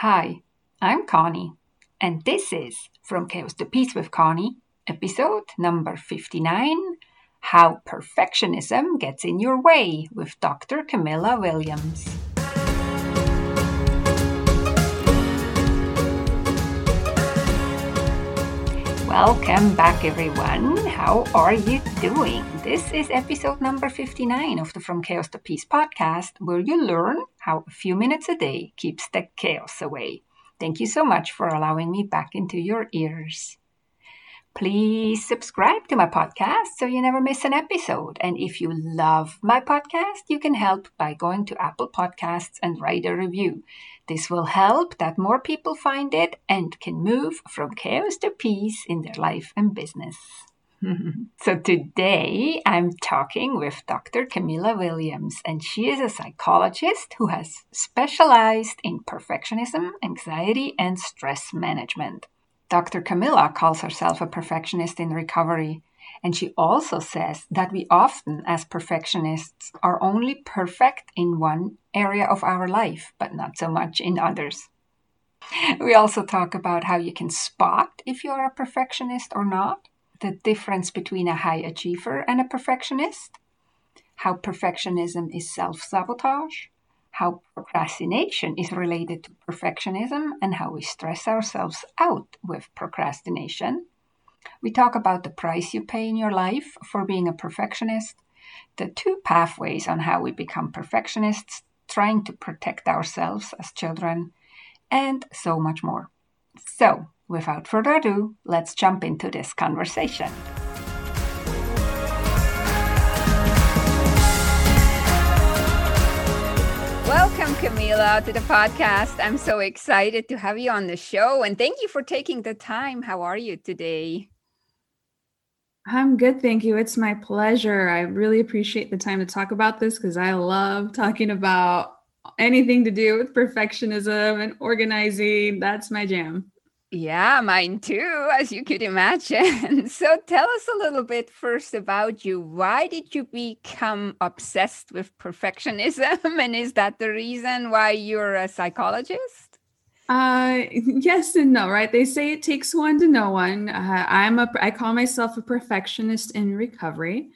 Hi, I'm Connie, and this is From Chaos to Peace with Connie, episode number 59 How Perfectionism Gets in Your Way with Dr. Camilla Williams. Welcome back, everyone. How are you doing? This is episode number 59 of the From Chaos to Peace podcast, where you learn how a few minutes a day keeps the chaos away. Thank you so much for allowing me back into your ears. Please subscribe to my podcast so you never miss an episode. And if you love my podcast, you can help by going to Apple Podcasts and write a review. This will help that more people find it and can move from chaos to peace in their life and business. so today I'm talking with Dr. Camilla Williams, and she is a psychologist who has specialized in perfectionism, anxiety, and stress management. Dr. Camilla calls herself a perfectionist in recovery, and she also says that we often, as perfectionists, are only perfect in one area of our life, but not so much in others. We also talk about how you can spot if you are a perfectionist or not, the difference between a high achiever and a perfectionist, how perfectionism is self sabotage, how procrastination is related to perfectionism and how we stress ourselves out with procrastination. We talk about the price you pay in your life for being a perfectionist, the two pathways on how we become perfectionists, trying to protect ourselves as children, and so much more. So, without further ado, let's jump into this conversation. Welcome, Camilla, to the podcast. I'm so excited to have you on the show and thank you for taking the time. How are you today? I'm good, thank you. It's my pleasure. I really appreciate the time to talk about this because I love talking about anything to do with perfectionism and organizing. That's my jam. Yeah, mine too, as you could imagine. So tell us a little bit first about you. Why did you become obsessed with perfectionism? And is that the reason why you're a psychologist? Uh, yes and no, right? They say it takes one to know one. Uh, I'm a, I call myself a perfectionist in recovery.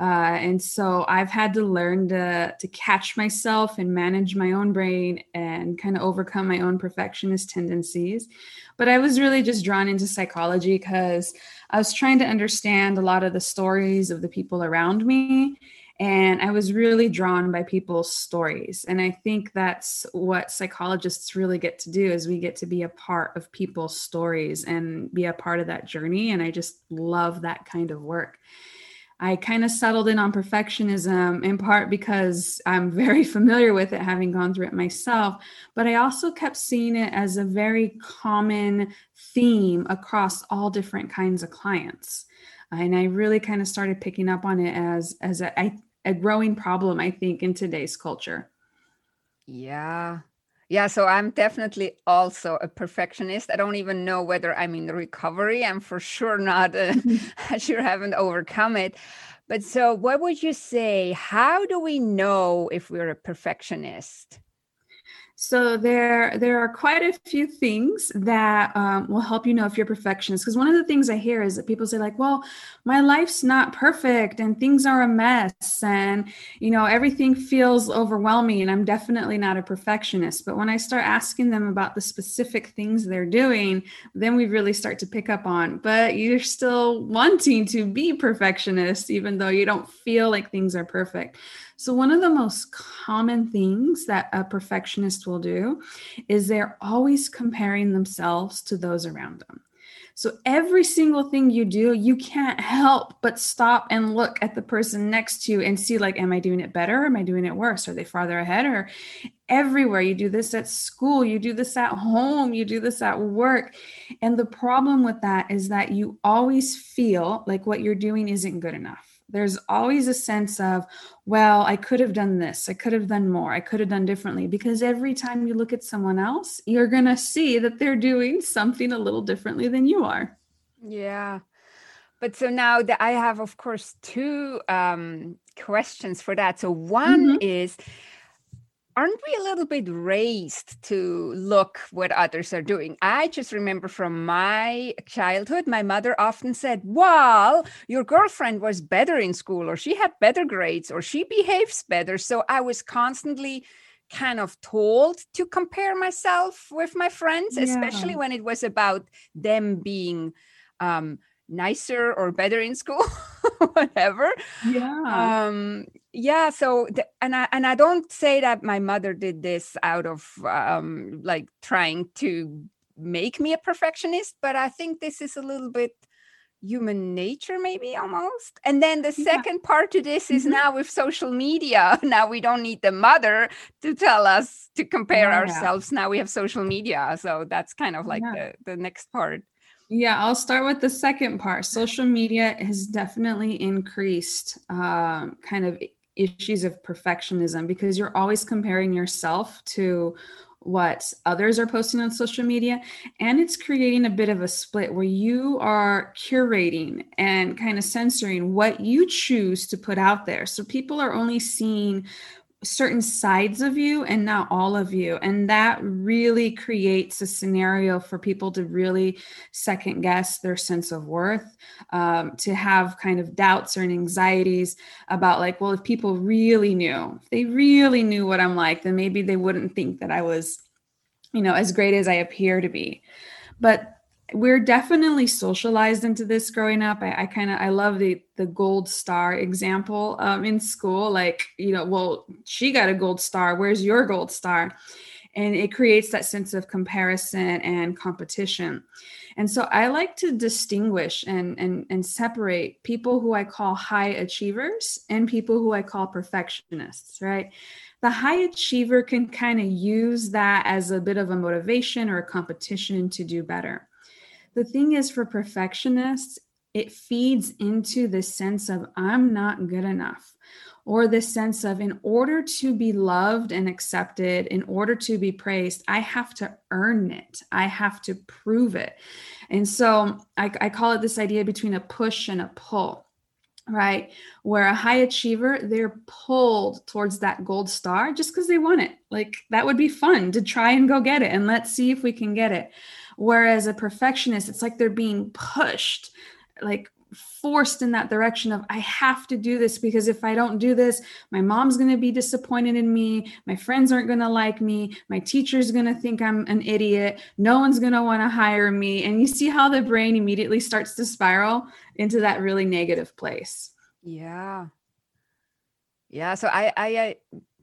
Uh, and so I've had to learn to, to catch myself and manage my own brain and kind of overcome my own perfectionist tendencies. But I was really just drawn into psychology because I was trying to understand a lot of the stories of the people around me. And I was really drawn by people's stories. And I think that's what psychologists really get to do is we get to be a part of people's stories and be a part of that journey. And I just love that kind of work. I kind of settled in on perfectionism in part because I'm very familiar with it, having gone through it myself. But I also kept seeing it as a very common theme across all different kinds of clients. And I really kind of started picking up on it as, as a, a growing problem, I think, in today's culture. Yeah, yeah, so I'm definitely also a perfectionist. I don't even know whether I'm in recovery. I'm for sure not, uh, I sure haven't overcome it. But so, what would you say? How do we know if we're a perfectionist? So there, there are quite a few things that um, will help you know if you're perfectionist. Because one of the things I hear is that people say like, "Well, my life's not perfect, and things are a mess, and you know everything feels overwhelming, and I'm definitely not a perfectionist." But when I start asking them about the specific things they're doing, then we really start to pick up on. But you're still wanting to be perfectionist, even though you don't feel like things are perfect. So, one of the most common things that a perfectionist will do is they're always comparing themselves to those around them. So, every single thing you do, you can't help but stop and look at the person next to you and see, like, am I doing it better? Am I doing it worse? Are they farther ahead? Or everywhere you do this at school, you do this at home, you do this at work. And the problem with that is that you always feel like what you're doing isn't good enough there's always a sense of, well, I could have done this, I could have done more, I could have done differently. Because every time you look at someone else, you're going to see that they're doing something a little differently than you are. Yeah. But so now that I have, of course, two um, questions for that. So one mm-hmm. is, aren't we a little bit raised to look what others are doing? I just remember from my childhood, my mother often said, Well, your girlfriend was better in school, or she had better grades, or she behaves better. So I was constantly kind of told to compare myself with my friends, yeah. especially when it was about them being um, nicer or better in school whatever yeah um yeah so the, and i and i don't say that my mother did this out of um like trying to make me a perfectionist but i think this is a little bit human nature maybe almost and then the yeah. second part to this is mm-hmm. now with social media now we don't need the mother to tell us to compare yeah. ourselves now we have social media so that's kind of like yeah. the the next part yeah, I'll start with the second part. Social media has definitely increased um, kind of issues of perfectionism because you're always comparing yourself to what others are posting on social media and it's creating a bit of a split where you are curating and kind of censoring what you choose to put out there so people are only seeing certain sides of you and not all of you. And that really creates a scenario for people to really second guess their sense of worth, um, to have kind of doubts or anxieties about, like, well, if people really knew, if they really knew what I'm like, then maybe they wouldn't think that I was, you know, as great as I appear to be. But we're definitely socialized into this growing up. I, I kind of I love the the gold star example um, in school. Like you know, well, she got a gold star. Where's your gold star? And it creates that sense of comparison and competition. And so I like to distinguish and and and separate people who I call high achievers and people who I call perfectionists. Right. The high achiever can kind of use that as a bit of a motivation or a competition to do better the thing is for perfectionists it feeds into the sense of i'm not good enough or the sense of in order to be loved and accepted in order to be praised i have to earn it i have to prove it and so I, I call it this idea between a push and a pull right? Where a high achiever, they're pulled towards that gold star just because they want it. Like that would be fun to try and go get it. And let's see if we can get it. Whereas a perfectionist, it's like they're being pushed, like forced in that direction of I have to do this because if I don't do this, my mom's going to be disappointed in me, my friends aren't going to like me, my teacher's going to think I'm an idiot, no one's going to want to hire me, and you see how the brain immediately starts to spiral into that really negative place. Yeah. Yeah, so I I I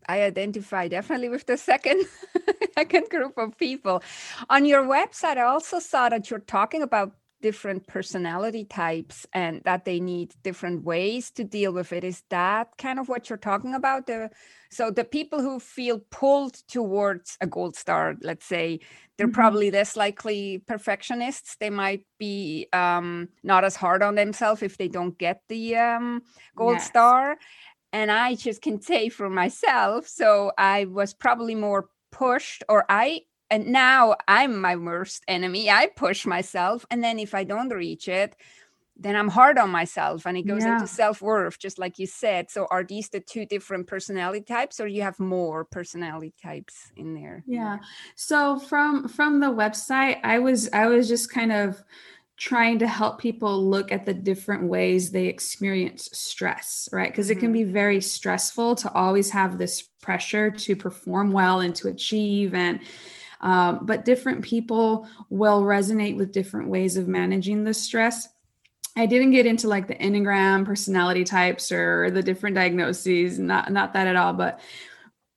identify definitely with the second second group of people. On your website, I also saw that you're talking about different personality types and that they need different ways to deal with it. Is that kind of what you're talking about? The so the people who feel pulled towards a gold star, let's say, they're mm-hmm. probably less likely perfectionists. They might be um, not as hard on themselves if they don't get the um, gold yes. star and I just can say for myself. So I was probably more pushed, or I, and now I'm my worst enemy. I push myself. And then if I don't reach it, then I'm hard on myself and it goes yeah. into self worth, just like you said. So, are these the two different personality types, or you have more personality types in there? Yeah. So from from the website, I was I was just kind of trying to help people look at the different ways they experience stress, right? Because it can mm-hmm. be very stressful to always have this pressure to perform well and to achieve and um, but different people will resonate with different ways of managing the stress I didn't get into like the Enneagram personality types or the different diagnoses, not not that at all, but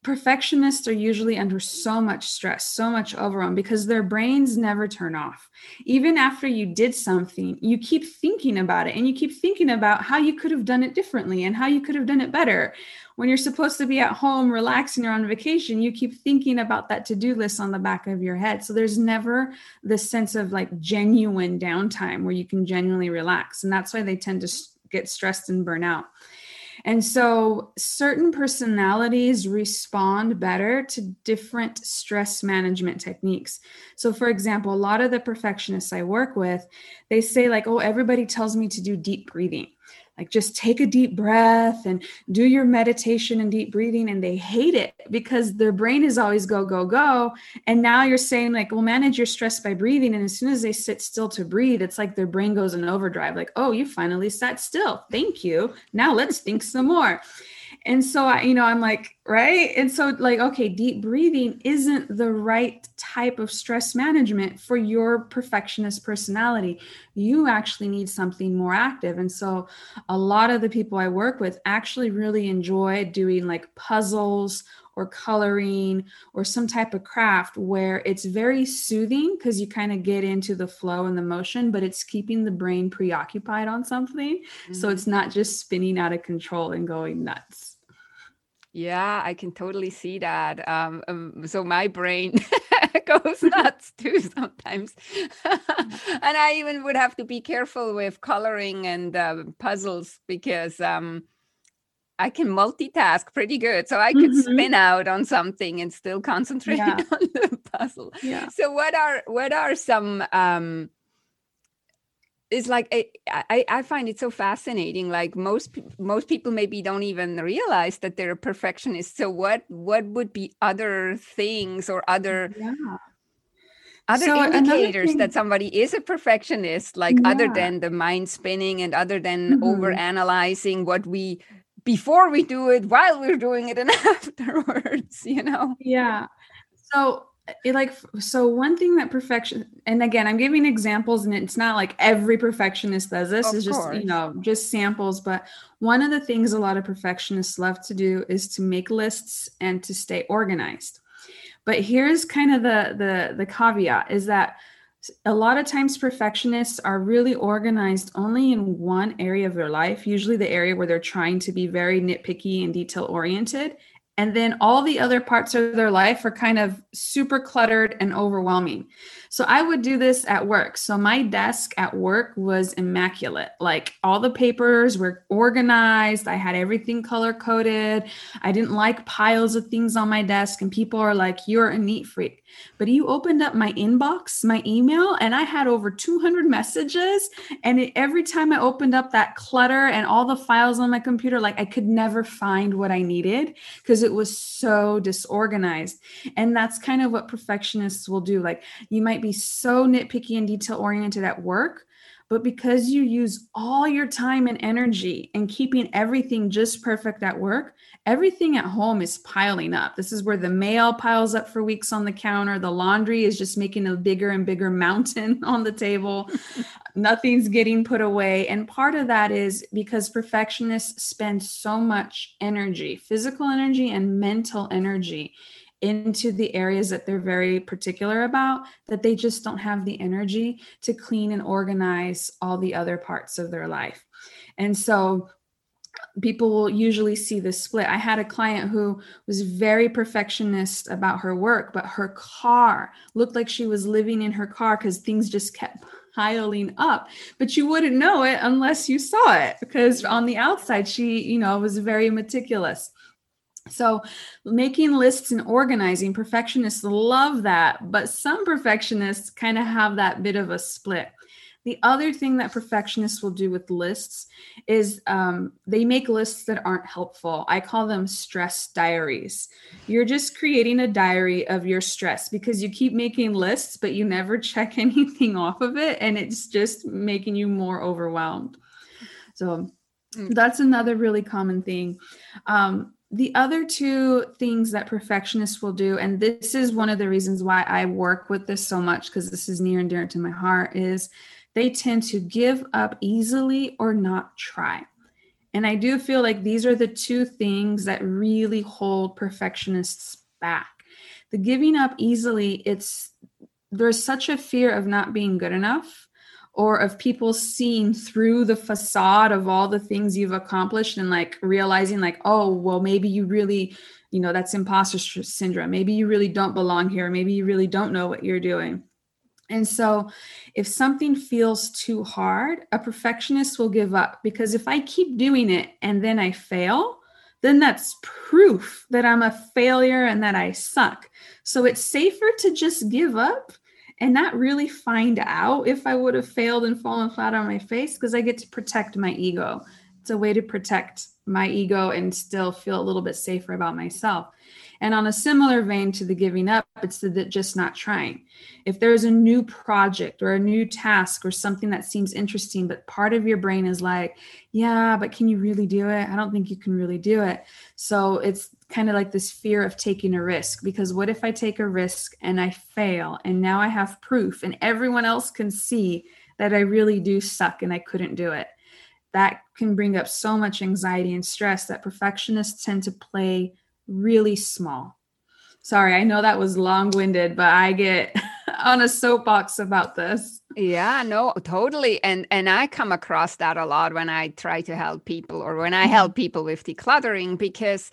perfectionists are usually under so much stress, so much overwhelm because their brains never turn off. Even after you did something, you keep thinking about it and you keep thinking about how you could have done it differently and how you could have done it better. When you're supposed to be at home relaxing or on vacation, you keep thinking about that to do list on the back of your head. So there's never this sense of like genuine downtime where you can genuinely relax. And that's why they tend to get stressed and burn out. And so certain personalities respond better to different stress management techniques. So for example, a lot of the perfectionists I work with, they say like, "Oh, everybody tells me to do deep breathing." Like just take a deep breath and do your meditation and deep breathing and they hate it because their brain is always go go go. And now you're saying like well manage your stress by breathing. And as soon as they sit still to breathe it's like their brain goes in overdrive. Like oh you finally sat still. Thank you. Now let's think some more and so I, you know, I'm like, right? And so like, okay, deep breathing isn't the right type of stress management for your perfectionist personality. You actually need something more active. And so a lot of the people I work with actually really enjoy doing like puzzles or coloring or some type of craft where it's very soothing because you kind of get into the flow and the motion, but it's keeping the brain preoccupied on something. Mm-hmm. So it's not just spinning out of control and going nuts. Yeah, I can totally see that. Um, um, so my brain goes nuts too sometimes, and I even would have to be careful with coloring and uh, puzzles because um, I can multitask pretty good. So I could mm-hmm. spin out on something and still concentrate yeah. on the puzzle. Yeah. So what are what are some um, is like I, I find it so fascinating like most most people maybe don't even realize that they're a perfectionist so what what would be other things or other yeah. other so indicators thing, that somebody is a perfectionist like yeah. other than the mind spinning and other than mm-hmm. over analyzing what we before we do it while we're doing it and afterwards you know yeah so it like so one thing that perfection and again i'm giving examples and it's not like every perfectionist does this it's just you know just samples but one of the things a lot of perfectionists love to do is to make lists and to stay organized. But here's kind of the the the caveat is that a lot of times perfectionists are really organized only in one area of their life usually the area where they're trying to be very nitpicky and detail oriented and then all the other parts of their life are kind of super cluttered and overwhelming. So I would do this at work. So my desk at work was immaculate. Like all the papers were organized. I had everything color coded. I didn't like piles of things on my desk. And people are like, you're a neat freak. But you opened up my inbox, my email, and I had over 200 messages. And it, every time I opened up that clutter and all the files on my computer, like I could never find what I needed because it was so disorganized. And that's kind of what perfectionists will do. Like you might be so nitpicky and detail oriented at work, but because you use all your time and energy and keeping everything just perfect at work, everything at home is piling up. This is where the mail piles up for weeks on the counter. The laundry is just making a bigger and bigger mountain on the table. Nothing's getting put away. And part of that is because perfectionists spend so much energy, physical energy and mental energy into the areas that they're very particular about that they just don't have the energy to clean and organize all the other parts of their life. And so people will usually see this split. I had a client who was very perfectionist about her work, but her car looked like she was living in her car because things just kept piling up. But you wouldn't know it unless you saw it because on the outside, she, you know, was very meticulous. So, making lists and organizing, perfectionists love that, but some perfectionists kind of have that bit of a split. The other thing that perfectionists will do with lists is um, they make lists that aren't helpful. I call them stress diaries. You're just creating a diary of your stress because you keep making lists, but you never check anything off of it. And it's just making you more overwhelmed. So, mm. that's another really common thing. Um, the other two things that perfectionists will do, and this is one of the reasons why I work with this so much, because this is near and dear to my heart, is they tend to give up easily or not try. And I do feel like these are the two things that really hold perfectionists back. The giving up easily, it's there's such a fear of not being good enough or of people seeing through the facade of all the things you've accomplished and like realizing like oh well maybe you really you know that's imposter syndrome. Maybe you really don't belong here. Maybe you really don't know what you're doing. And so if something feels too hard a perfectionist will give up because if i keep doing it and then i fail then that's proof that i'm a failure and that i suck. So it's safer to just give up and not really find out if I would have failed and fallen flat on my face because I get to protect my ego. it's a way to protect my ego and still feel a little bit safer about myself. And on a similar vein to the giving up, it's the, just not trying. If there's a new project or a new task or something that seems interesting, but part of your brain is like, yeah, but can you really do it? I don't think you can really do it. So it's kind of like this fear of taking a risk because what if I take a risk and I fail and now I have proof and everyone else can see that I really do suck and I couldn't do it? that can bring up so much anxiety and stress that perfectionists tend to play really small. Sorry, I know that was long winded, but I get on a soapbox about this. Yeah, no, totally. And and I come across that a lot when I try to help people or when I help mm-hmm. people with decluttering because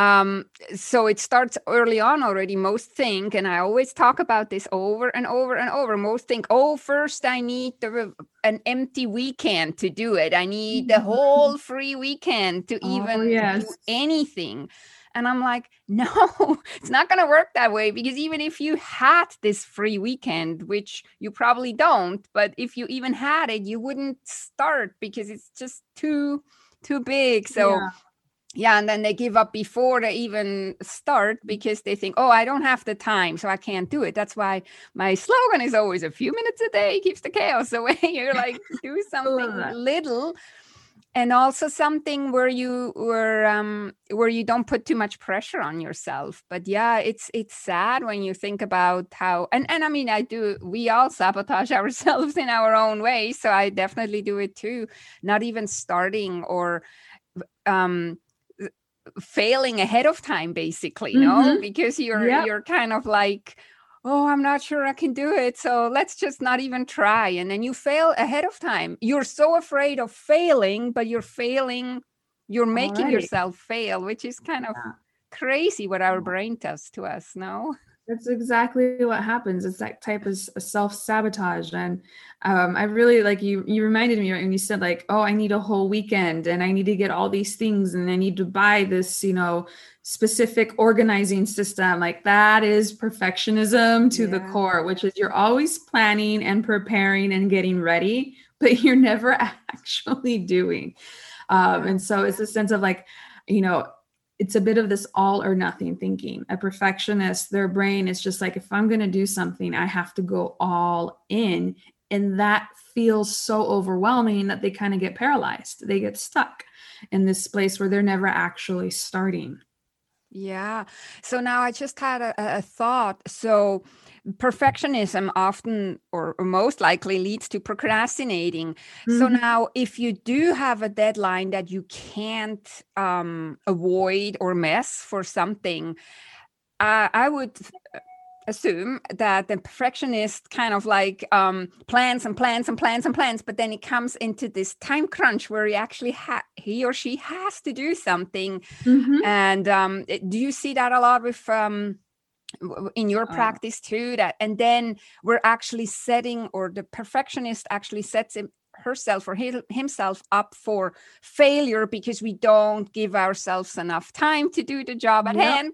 um, so it starts early on already. Most think, and I always talk about this over and over and over. Most think, oh, first I need the, an empty weekend to do it. I need the whole free weekend to oh, even yes. do anything. And I'm like, no, it's not going to work that way because even if you had this free weekend, which you probably don't, but if you even had it, you wouldn't start because it's just too too big. So yeah yeah and then they give up before they even start because they think oh i don't have the time so i can't do it. That's why my slogan is always a few minutes a day keeps the chaos away. You're like do something little. And also something where you where um where you don't put too much pressure on yourself. But yeah it's it's sad when you think about how and and i mean i do we all sabotage ourselves in our own way so i definitely do it too. Not even starting or um failing ahead of time basically mm-hmm. no because you're you're kind of like oh i'm not sure i can do it so let's just not even try. And then you fail ahead of time. You're so afraid of failing but you're failing you're making yourself fail which is kind of yeah. crazy what our brain does to us no that's exactly what happens. It's that type of self sabotage, and um, I really like you. You reminded me right when you said like, "Oh, I need a whole weekend, and I need to get all these things, and I need to buy this, you know, specific organizing system." Like that is perfectionism to yeah. the core, which is you're always planning and preparing and getting ready, but you're never actually doing. Um, and so it's a sense of like, you know, it's a bit of this all or nothing thinking. A perfectionist, their brain is just like, if I'm going to do something, I have to go all in. And that feels so overwhelming that they kind of get paralyzed. They get stuck in this place where they're never actually starting. Yeah. So now I just had a, a thought. So, perfectionism often or, most likely leads to procrastinating mm-hmm. so now if you do have a deadline that you can't um, avoid or miss for something uh, i would assume that the perfectionist kind of like um, plans and plans and plans and plans but then it comes into this time crunch where he actually ha- he or she has to do something mm-hmm. and um, do you see that a lot with um, in your uh, practice too that and then we're actually setting or the perfectionist actually sets him, herself or himself up for failure because we don't give ourselves enough time to do the job at yep. hand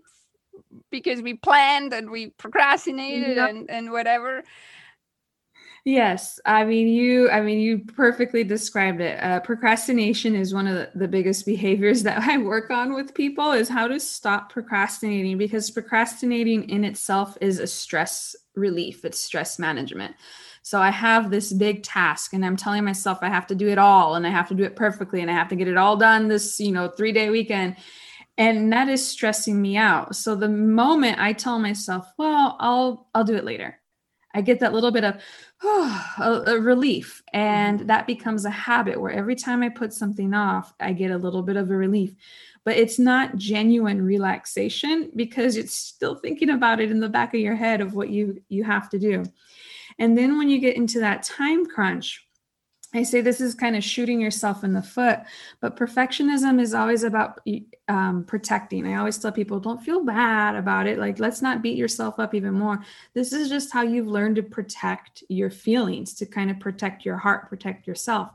because we planned and we procrastinated yep. and, and whatever Yes, I mean you. I mean you perfectly described it. Uh, procrastination is one of the, the biggest behaviors that I work on with people. Is how to stop procrastinating because procrastinating in itself is a stress relief. It's stress management. So I have this big task, and I'm telling myself I have to do it all, and I have to do it perfectly, and I have to get it all done this you know three day weekend and that is stressing me out so the moment i tell myself well i'll i'll do it later I get that little bit of oh, a, a relief. And mm-hmm. that becomes a habit where every time I put something off, I get a little bit of a relief. But it's not genuine relaxation because it's still thinking about it in the back of your head of what you you have to do. And then when you get into that time crunch, I say this is kind of shooting yourself in the foot, but perfectionism is always about um, protecting. I always tell people, don't feel bad about it. Like, let's not beat yourself up even more. This is just how you've learned to protect your feelings, to kind of protect your heart, protect yourself.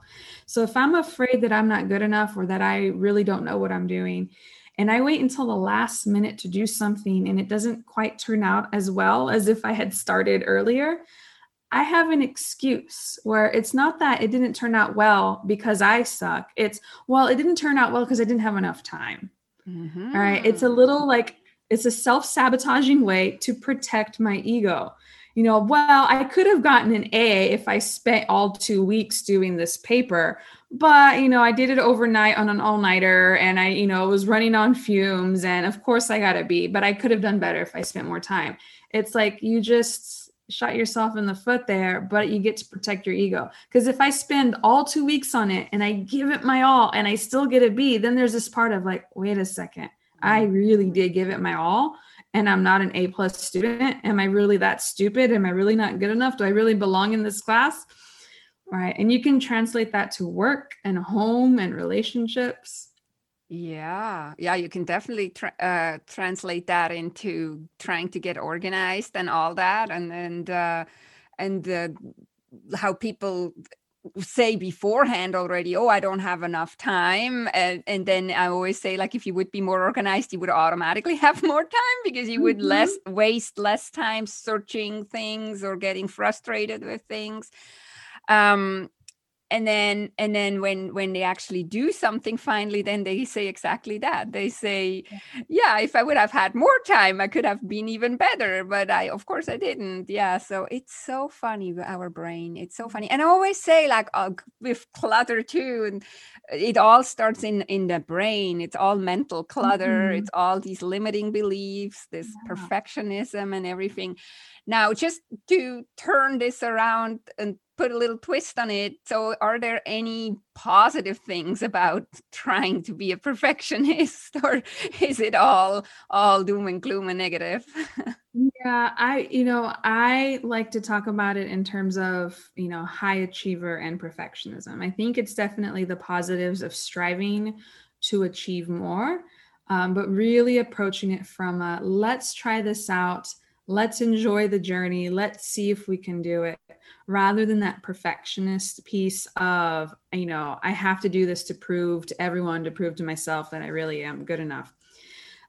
So, if I'm afraid that I'm not good enough or that I really don't know what I'm doing, and I wait until the last minute to do something and it doesn't quite turn out as well as if I had started earlier, I have an excuse where it's not that it didn't turn out well because I suck. It's, well, it didn't turn out well because I didn't have enough time. Mm-hmm. All right. It's a little like, it's a self sabotaging way to protect my ego. You know, well, I could have gotten an A if I spent all two weeks doing this paper, but you know, I did it overnight on an all nighter and I, you know, was running on fumes. And of course, I got a B, but I could have done better if I spent more time. It's like you just, shot yourself in the foot there, but you get to protect your ego. Because if I spend all two weeks on it and I give it my all and I still get a B, then there's this part of like, wait a second, I mm-hmm. really did give it my all and I'm not an A plus student. Am I really that stupid? Am I really not good enough? Do I really belong in this class? Right. And you can translate that to work and home and relationships. Yeah, yeah, you can definitely tra- uh, translate that into trying to get organized and all that, and and uh, and uh, how people say beforehand already oh i don't have enough time and, and then i always say like if you would be more organized you would automatically have more time because you would mm-hmm. less waste less time searching things or getting frustrated with things um and then and then when when they actually do something finally then they say exactly that. They say yeah. If i would have had more time i could have been even better but i of course i didn't. Yeah so it's so funny our brain it's so funny. And i always say like uh, with clutter too and it all starts in in the brain. It's all mental clutter. Mm-hmm. it's all these limiting beliefs this yeah. perfectionism and everything. Now just to turn this around and put a little twist on it. So, are there any positive things about trying to be a perfectionist, or is it all all doom and gloom and negative? yeah, I you know I like to talk about it in terms of you know high achiever and perfectionism. I think it's definitely the positives of striving to achieve more, um, but really approaching it from a let's try this out. Let's enjoy the journey. Let's see if we can do it rather than that perfectionist piece of, you know, I have to do this to prove to everyone, to prove to myself that I really am good enough.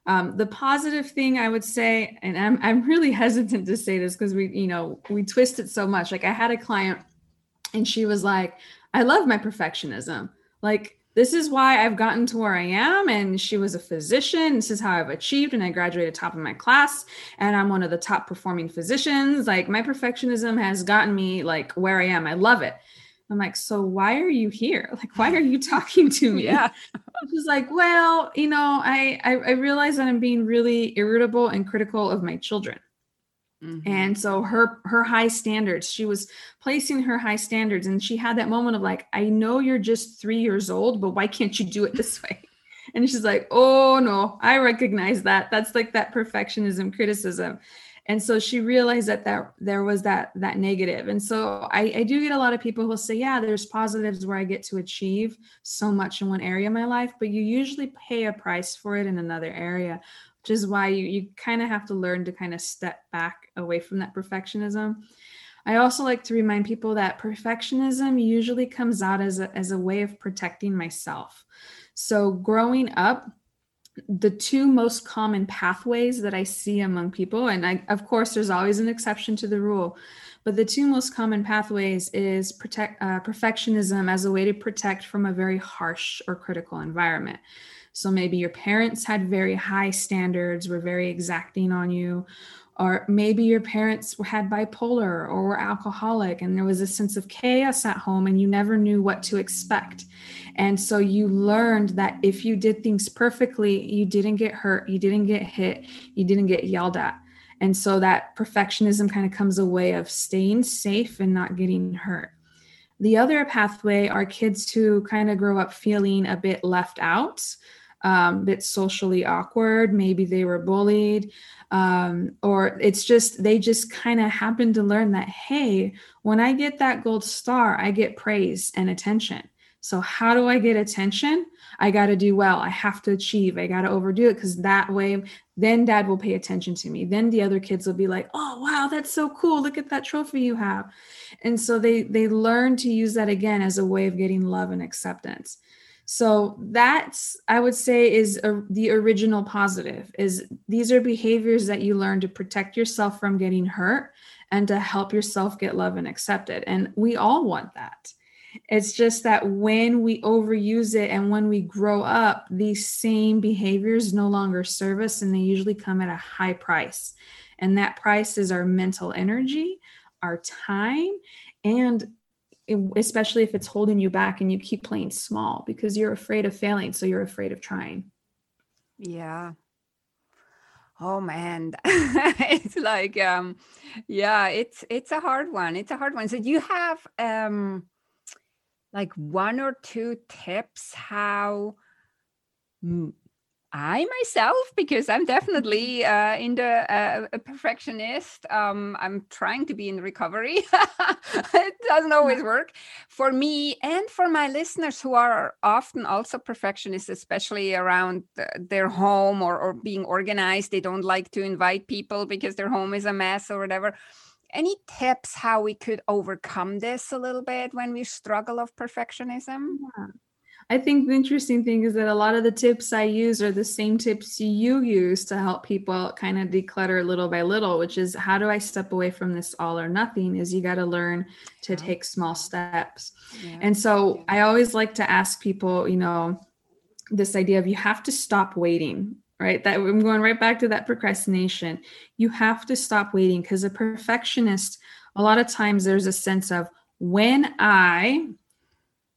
Um, the positive thing I would say, and I'm, I'm really hesitant to say this because we, you know, we twist it so much. Like I had a client and she was like, I love my perfectionism. Like, this is why I've gotten to where I am. And she was a physician. This is how I've achieved. And I graduated top of my class. And I'm one of the top performing physicians. Like my perfectionism has gotten me like where I am. I love it. I'm like, so why are you here? Like, why are you talking to me? Yeah. She's like, well, you know, I, I I realize that I'm being really irritable and critical of my children. Mm-hmm. And so her her high standards, she was placing her high standards and she had that moment of like, I know you're just 3 years old, but why can't you do it this way? And she's like, "Oh no, I recognize that. That's like that perfectionism criticism." And so she realized that that there was that that negative. And so I, I do get a lot of people who say, "Yeah, there's positives where I get to achieve so much in one area of my life, but you usually pay a price for it in another area." Which is why you, you kind of have to learn to kind of step back away from that perfectionism. I also like to remind people that perfectionism usually comes out as a, as a way of protecting myself. So, growing up, the two most common pathways that I see among people, and I, of course, there's always an exception to the rule, but the two most common pathways is protect uh, perfectionism as a way to protect from a very harsh or critical environment. So maybe your parents had very high standards, were very exacting on you, or maybe your parents had bipolar or were alcoholic and there was a sense of chaos at home and you never knew what to expect. And so you learned that if you did things perfectly, you didn't get hurt, you didn't get hit, you didn't get yelled at. And so that perfectionism kind of comes a way of staying safe and not getting hurt. The other pathway are kids who kind of grow up feeling a bit left out um, bit socially awkward. Maybe they were bullied, um, or it's just they just kind of happen to learn that hey, when I get that gold star, I get praise and attention. So how do I get attention? I got to do well. I have to achieve. I got to overdo it because that way, then dad will pay attention to me. Then the other kids will be like, "Oh, wow, that's so cool. Look at that trophy you have." And so they they learn to use that again as a way of getting love and acceptance. So that's I would say is a, the original positive is these are behaviors that you learn to protect yourself from getting hurt and to help yourself get love and accepted. And we all want that. It's just that when we overuse it and when we grow up, these same behaviors no longer serve us and they usually come at a high price. And that price is our mental energy, our time, and especially if it's holding you back and you keep playing small because you're afraid of failing. So you're afraid of trying. Yeah. Oh man, it's like um yeah, it's it's a hard one. It's a hard one. So you have um like one or two tips how I myself, because I'm definitely uh, in the uh, a perfectionist. Um, I'm trying to be in recovery. it doesn't always work for me and for my listeners who are often also perfectionists, especially around their home or, or being organized. They don't like to invite people because their home is a mess or whatever any tips how we could overcome this a little bit when we struggle of perfectionism yeah. I think the interesting thing is that a lot of the tips i use are the same tips you use to help people kind of declutter little by little which is how do i step away from this all or nothing is you got to learn to take small steps yeah. and so i always like to ask people you know this idea of you have to stop waiting right? That I'm going right back to that procrastination. You have to stop waiting because a perfectionist, a lot of times there's a sense of when I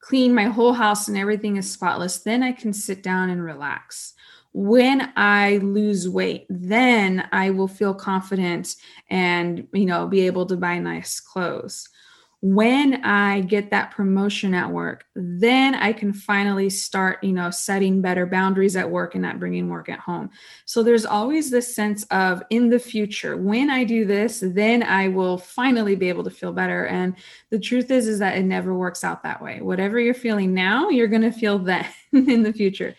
clean my whole house and everything is spotless, then I can sit down and relax. When I lose weight, then I will feel confident and, you know, be able to buy nice clothes when I get that promotion at work, then I can finally start, you know, setting better boundaries at work and not bringing work at home. So there's always this sense of in the future, when I do this, then I will finally be able to feel better. And the truth is, is that it never works out that way. Whatever you're feeling now, you're going to feel then in the future.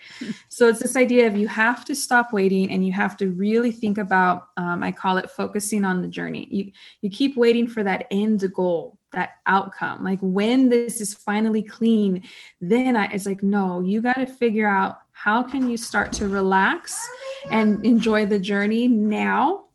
So it's this idea of you have to stop waiting and you have to really think about, um, I call it focusing on the journey. You, you keep waiting for that end goal that outcome. Like when this is finally clean then I, it's like no you got to figure out how can you start to relax and enjoy the journey now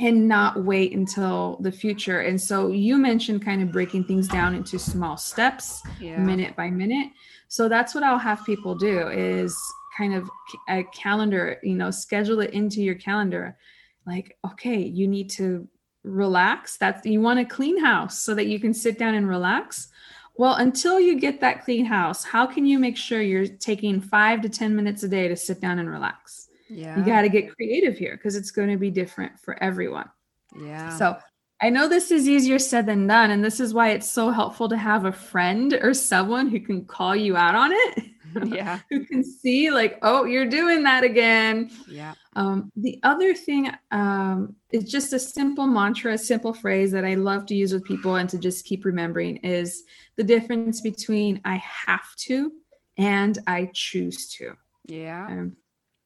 and not wait until the future. And so you mentioned kind of breaking things down into small steps yeah. minute by minute. So that's what i'll have people do is kind of a calendar you know schedule it into your calendar. Like okay you need to relax that's you want a clean house so that you can sit down and relax well until you get that clean house how can you make sure you're taking five to ten minutes a day to sit down and relax yeah you got to get creative here because it's going to be different for everyone yeah so I know this is easier said than done, and this is why it's so helpful to have a friend or someone who can call you out on it. Yeah. who can see, like, oh, you're doing that again. Yeah. Um, the other thing um, is just a simple mantra, a simple phrase that I love to use with people and to just keep remembering is the difference between I have to and I choose to. Yeah. Um,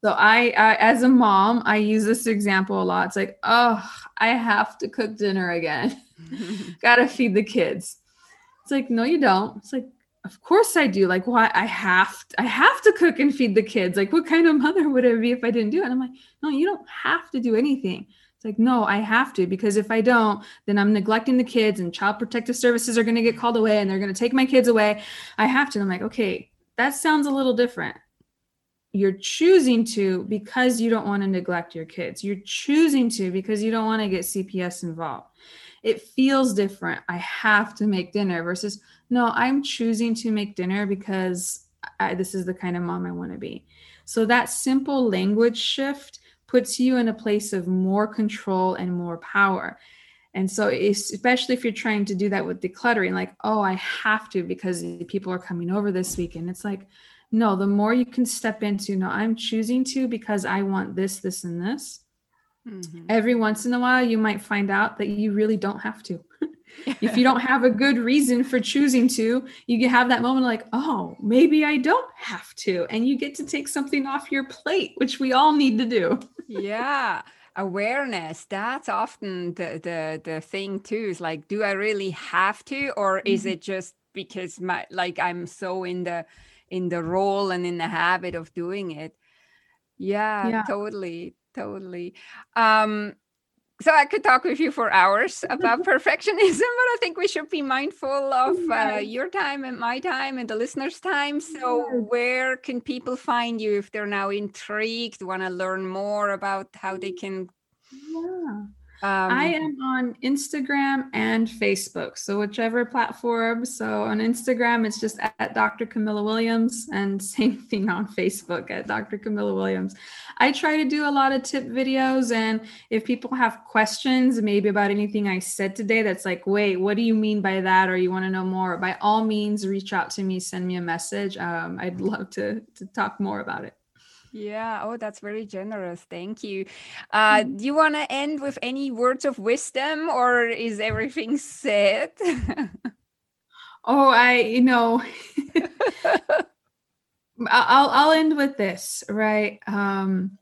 so I, I, as a mom, I use this example a lot. It's like, oh, I have to cook dinner again. Gotta feed the kids. It's like, no, you don't. It's like, of course I do. Like, why I have to, I have to cook and feed the kids. Like, what kind of mother would I be if I didn't do it? And I'm like, no, you don't have to do anything. It's like, no, I have to because if I don't, then I'm neglecting the kids and child protective services are going to get called away and they're going to take my kids away. I have to. And I'm like, okay, that sounds a little different you're choosing to because you don't want to neglect your kids. You're choosing to because you don't want to get CPS involved. It feels different. I have to make dinner versus no, I'm choosing to make dinner because I, this is the kind of mom I want to be. So that simple language shift puts you in a place of more control and more power. And so, especially if you're trying to do that with decluttering, like, oh, I have to because people are coming over this weekend. It's like, no, the more you can step into, no, I'm choosing to because I want this, this, and this. Mm-hmm. Every once in a while, you might find out that you really don't have to. If you don't have a good reason for choosing to, you can have that moment like, oh, maybe I don't have to. And you get to take something off your plate, which we all need to do. yeah awareness that's often the the the thing too is like do i really have to or is mm-hmm. it just because my like i'm so in the in the role and in the habit of doing it yeah, yeah. totally totally um so I could talk with you for hours about perfectionism, but I think we should be mindful of uh, your time and my time and the listeners' time. So, where can people find you if they're now intrigued, want to learn more about how they can yeah. Um, I am on Instagram and Facebook. So, whichever platform. So, on Instagram, it's just at Dr. Camilla Williams, and same thing on Facebook at Dr. Camilla Williams. I try to do a lot of tip videos. And if people have questions, maybe about anything I said today, that's like, wait, what do you mean by that? Or you want to know more, by all means, reach out to me, send me a message. Um, I'd love to, to talk more about it. Yeah. Oh, that's very generous. Thank you. Uh, mm-hmm. do you want to end with any words of wisdom or is everything said? oh, I, you know, I'll, I'll end with this, right? Um,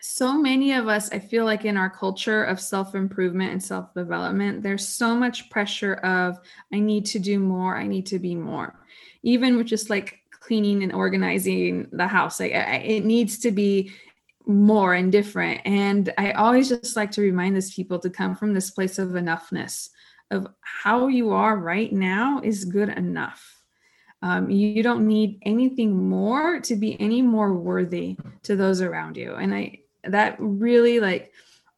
so many of us, I feel like in our culture of self improvement and self development, there's so much pressure of, I need to do more, I need to be more. Even with just like cleaning and organizing the house. Like I, it needs to be more and different. And I always just like to remind these people to come from this place of enoughness of how you are right now is good enough. Um, you don't need anything more to be any more worthy to those around you. And I that really like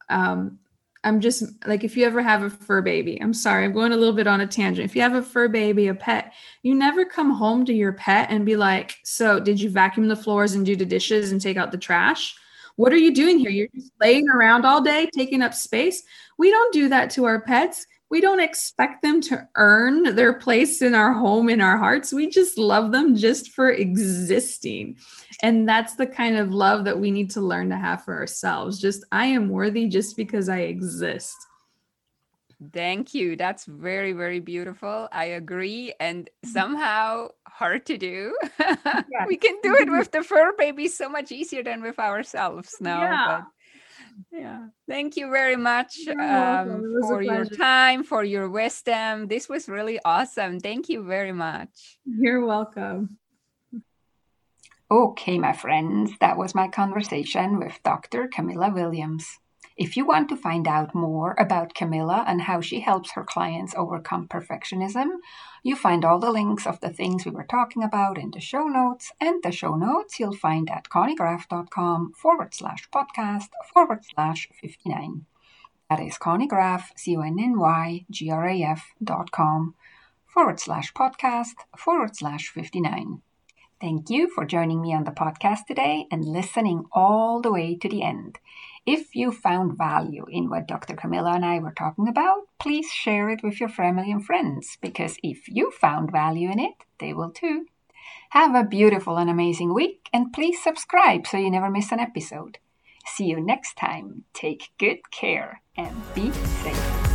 um, I'm just like, if you ever have a fur baby, I'm sorry, I'm going a little bit on a tangent. If you have a fur baby, a pet, you never come home to your pet and be like, So, did you vacuum the floors and do the dishes and take out the trash? What are you doing here? You're just laying around all day, taking up space. We don't do that to our pets we don't expect them to earn their place in our home in our hearts we just love them just for existing and that's the kind of love that we need to learn to have for ourselves just i am worthy just because i exist Thank you. That's very, very beautiful. I agree. And mm-hmm. somehow hard to do. We can do it with the fur baby so much easier than with ourselves now. Yeah yeah. Thank you very much um, for your time for your wisdom. This was really awesome. Thank you very much. You're welcome. Okay my friends that was my conversation with dr camilla williams if you want to find out more about Camilla and how she helps her clients overcome perfectionism, you find all the links of the things we were talking about in the show notes, and the show notes you'll find at connygraf.com forward slash podcast forward slash 59. That is connygraf, C-O-N-N-Y-G-R-A-F dot com forward slash podcast forward slash 59. Thank you for joining me on the podcast today and listening all the way to the end. If you found value in what Dr. Camilla and I were talking about, please share it with your family and friends because if you found value in it, they will too. Have a beautiful and amazing week and please subscribe so you never miss an episode. See you next time. Take good care and be safe.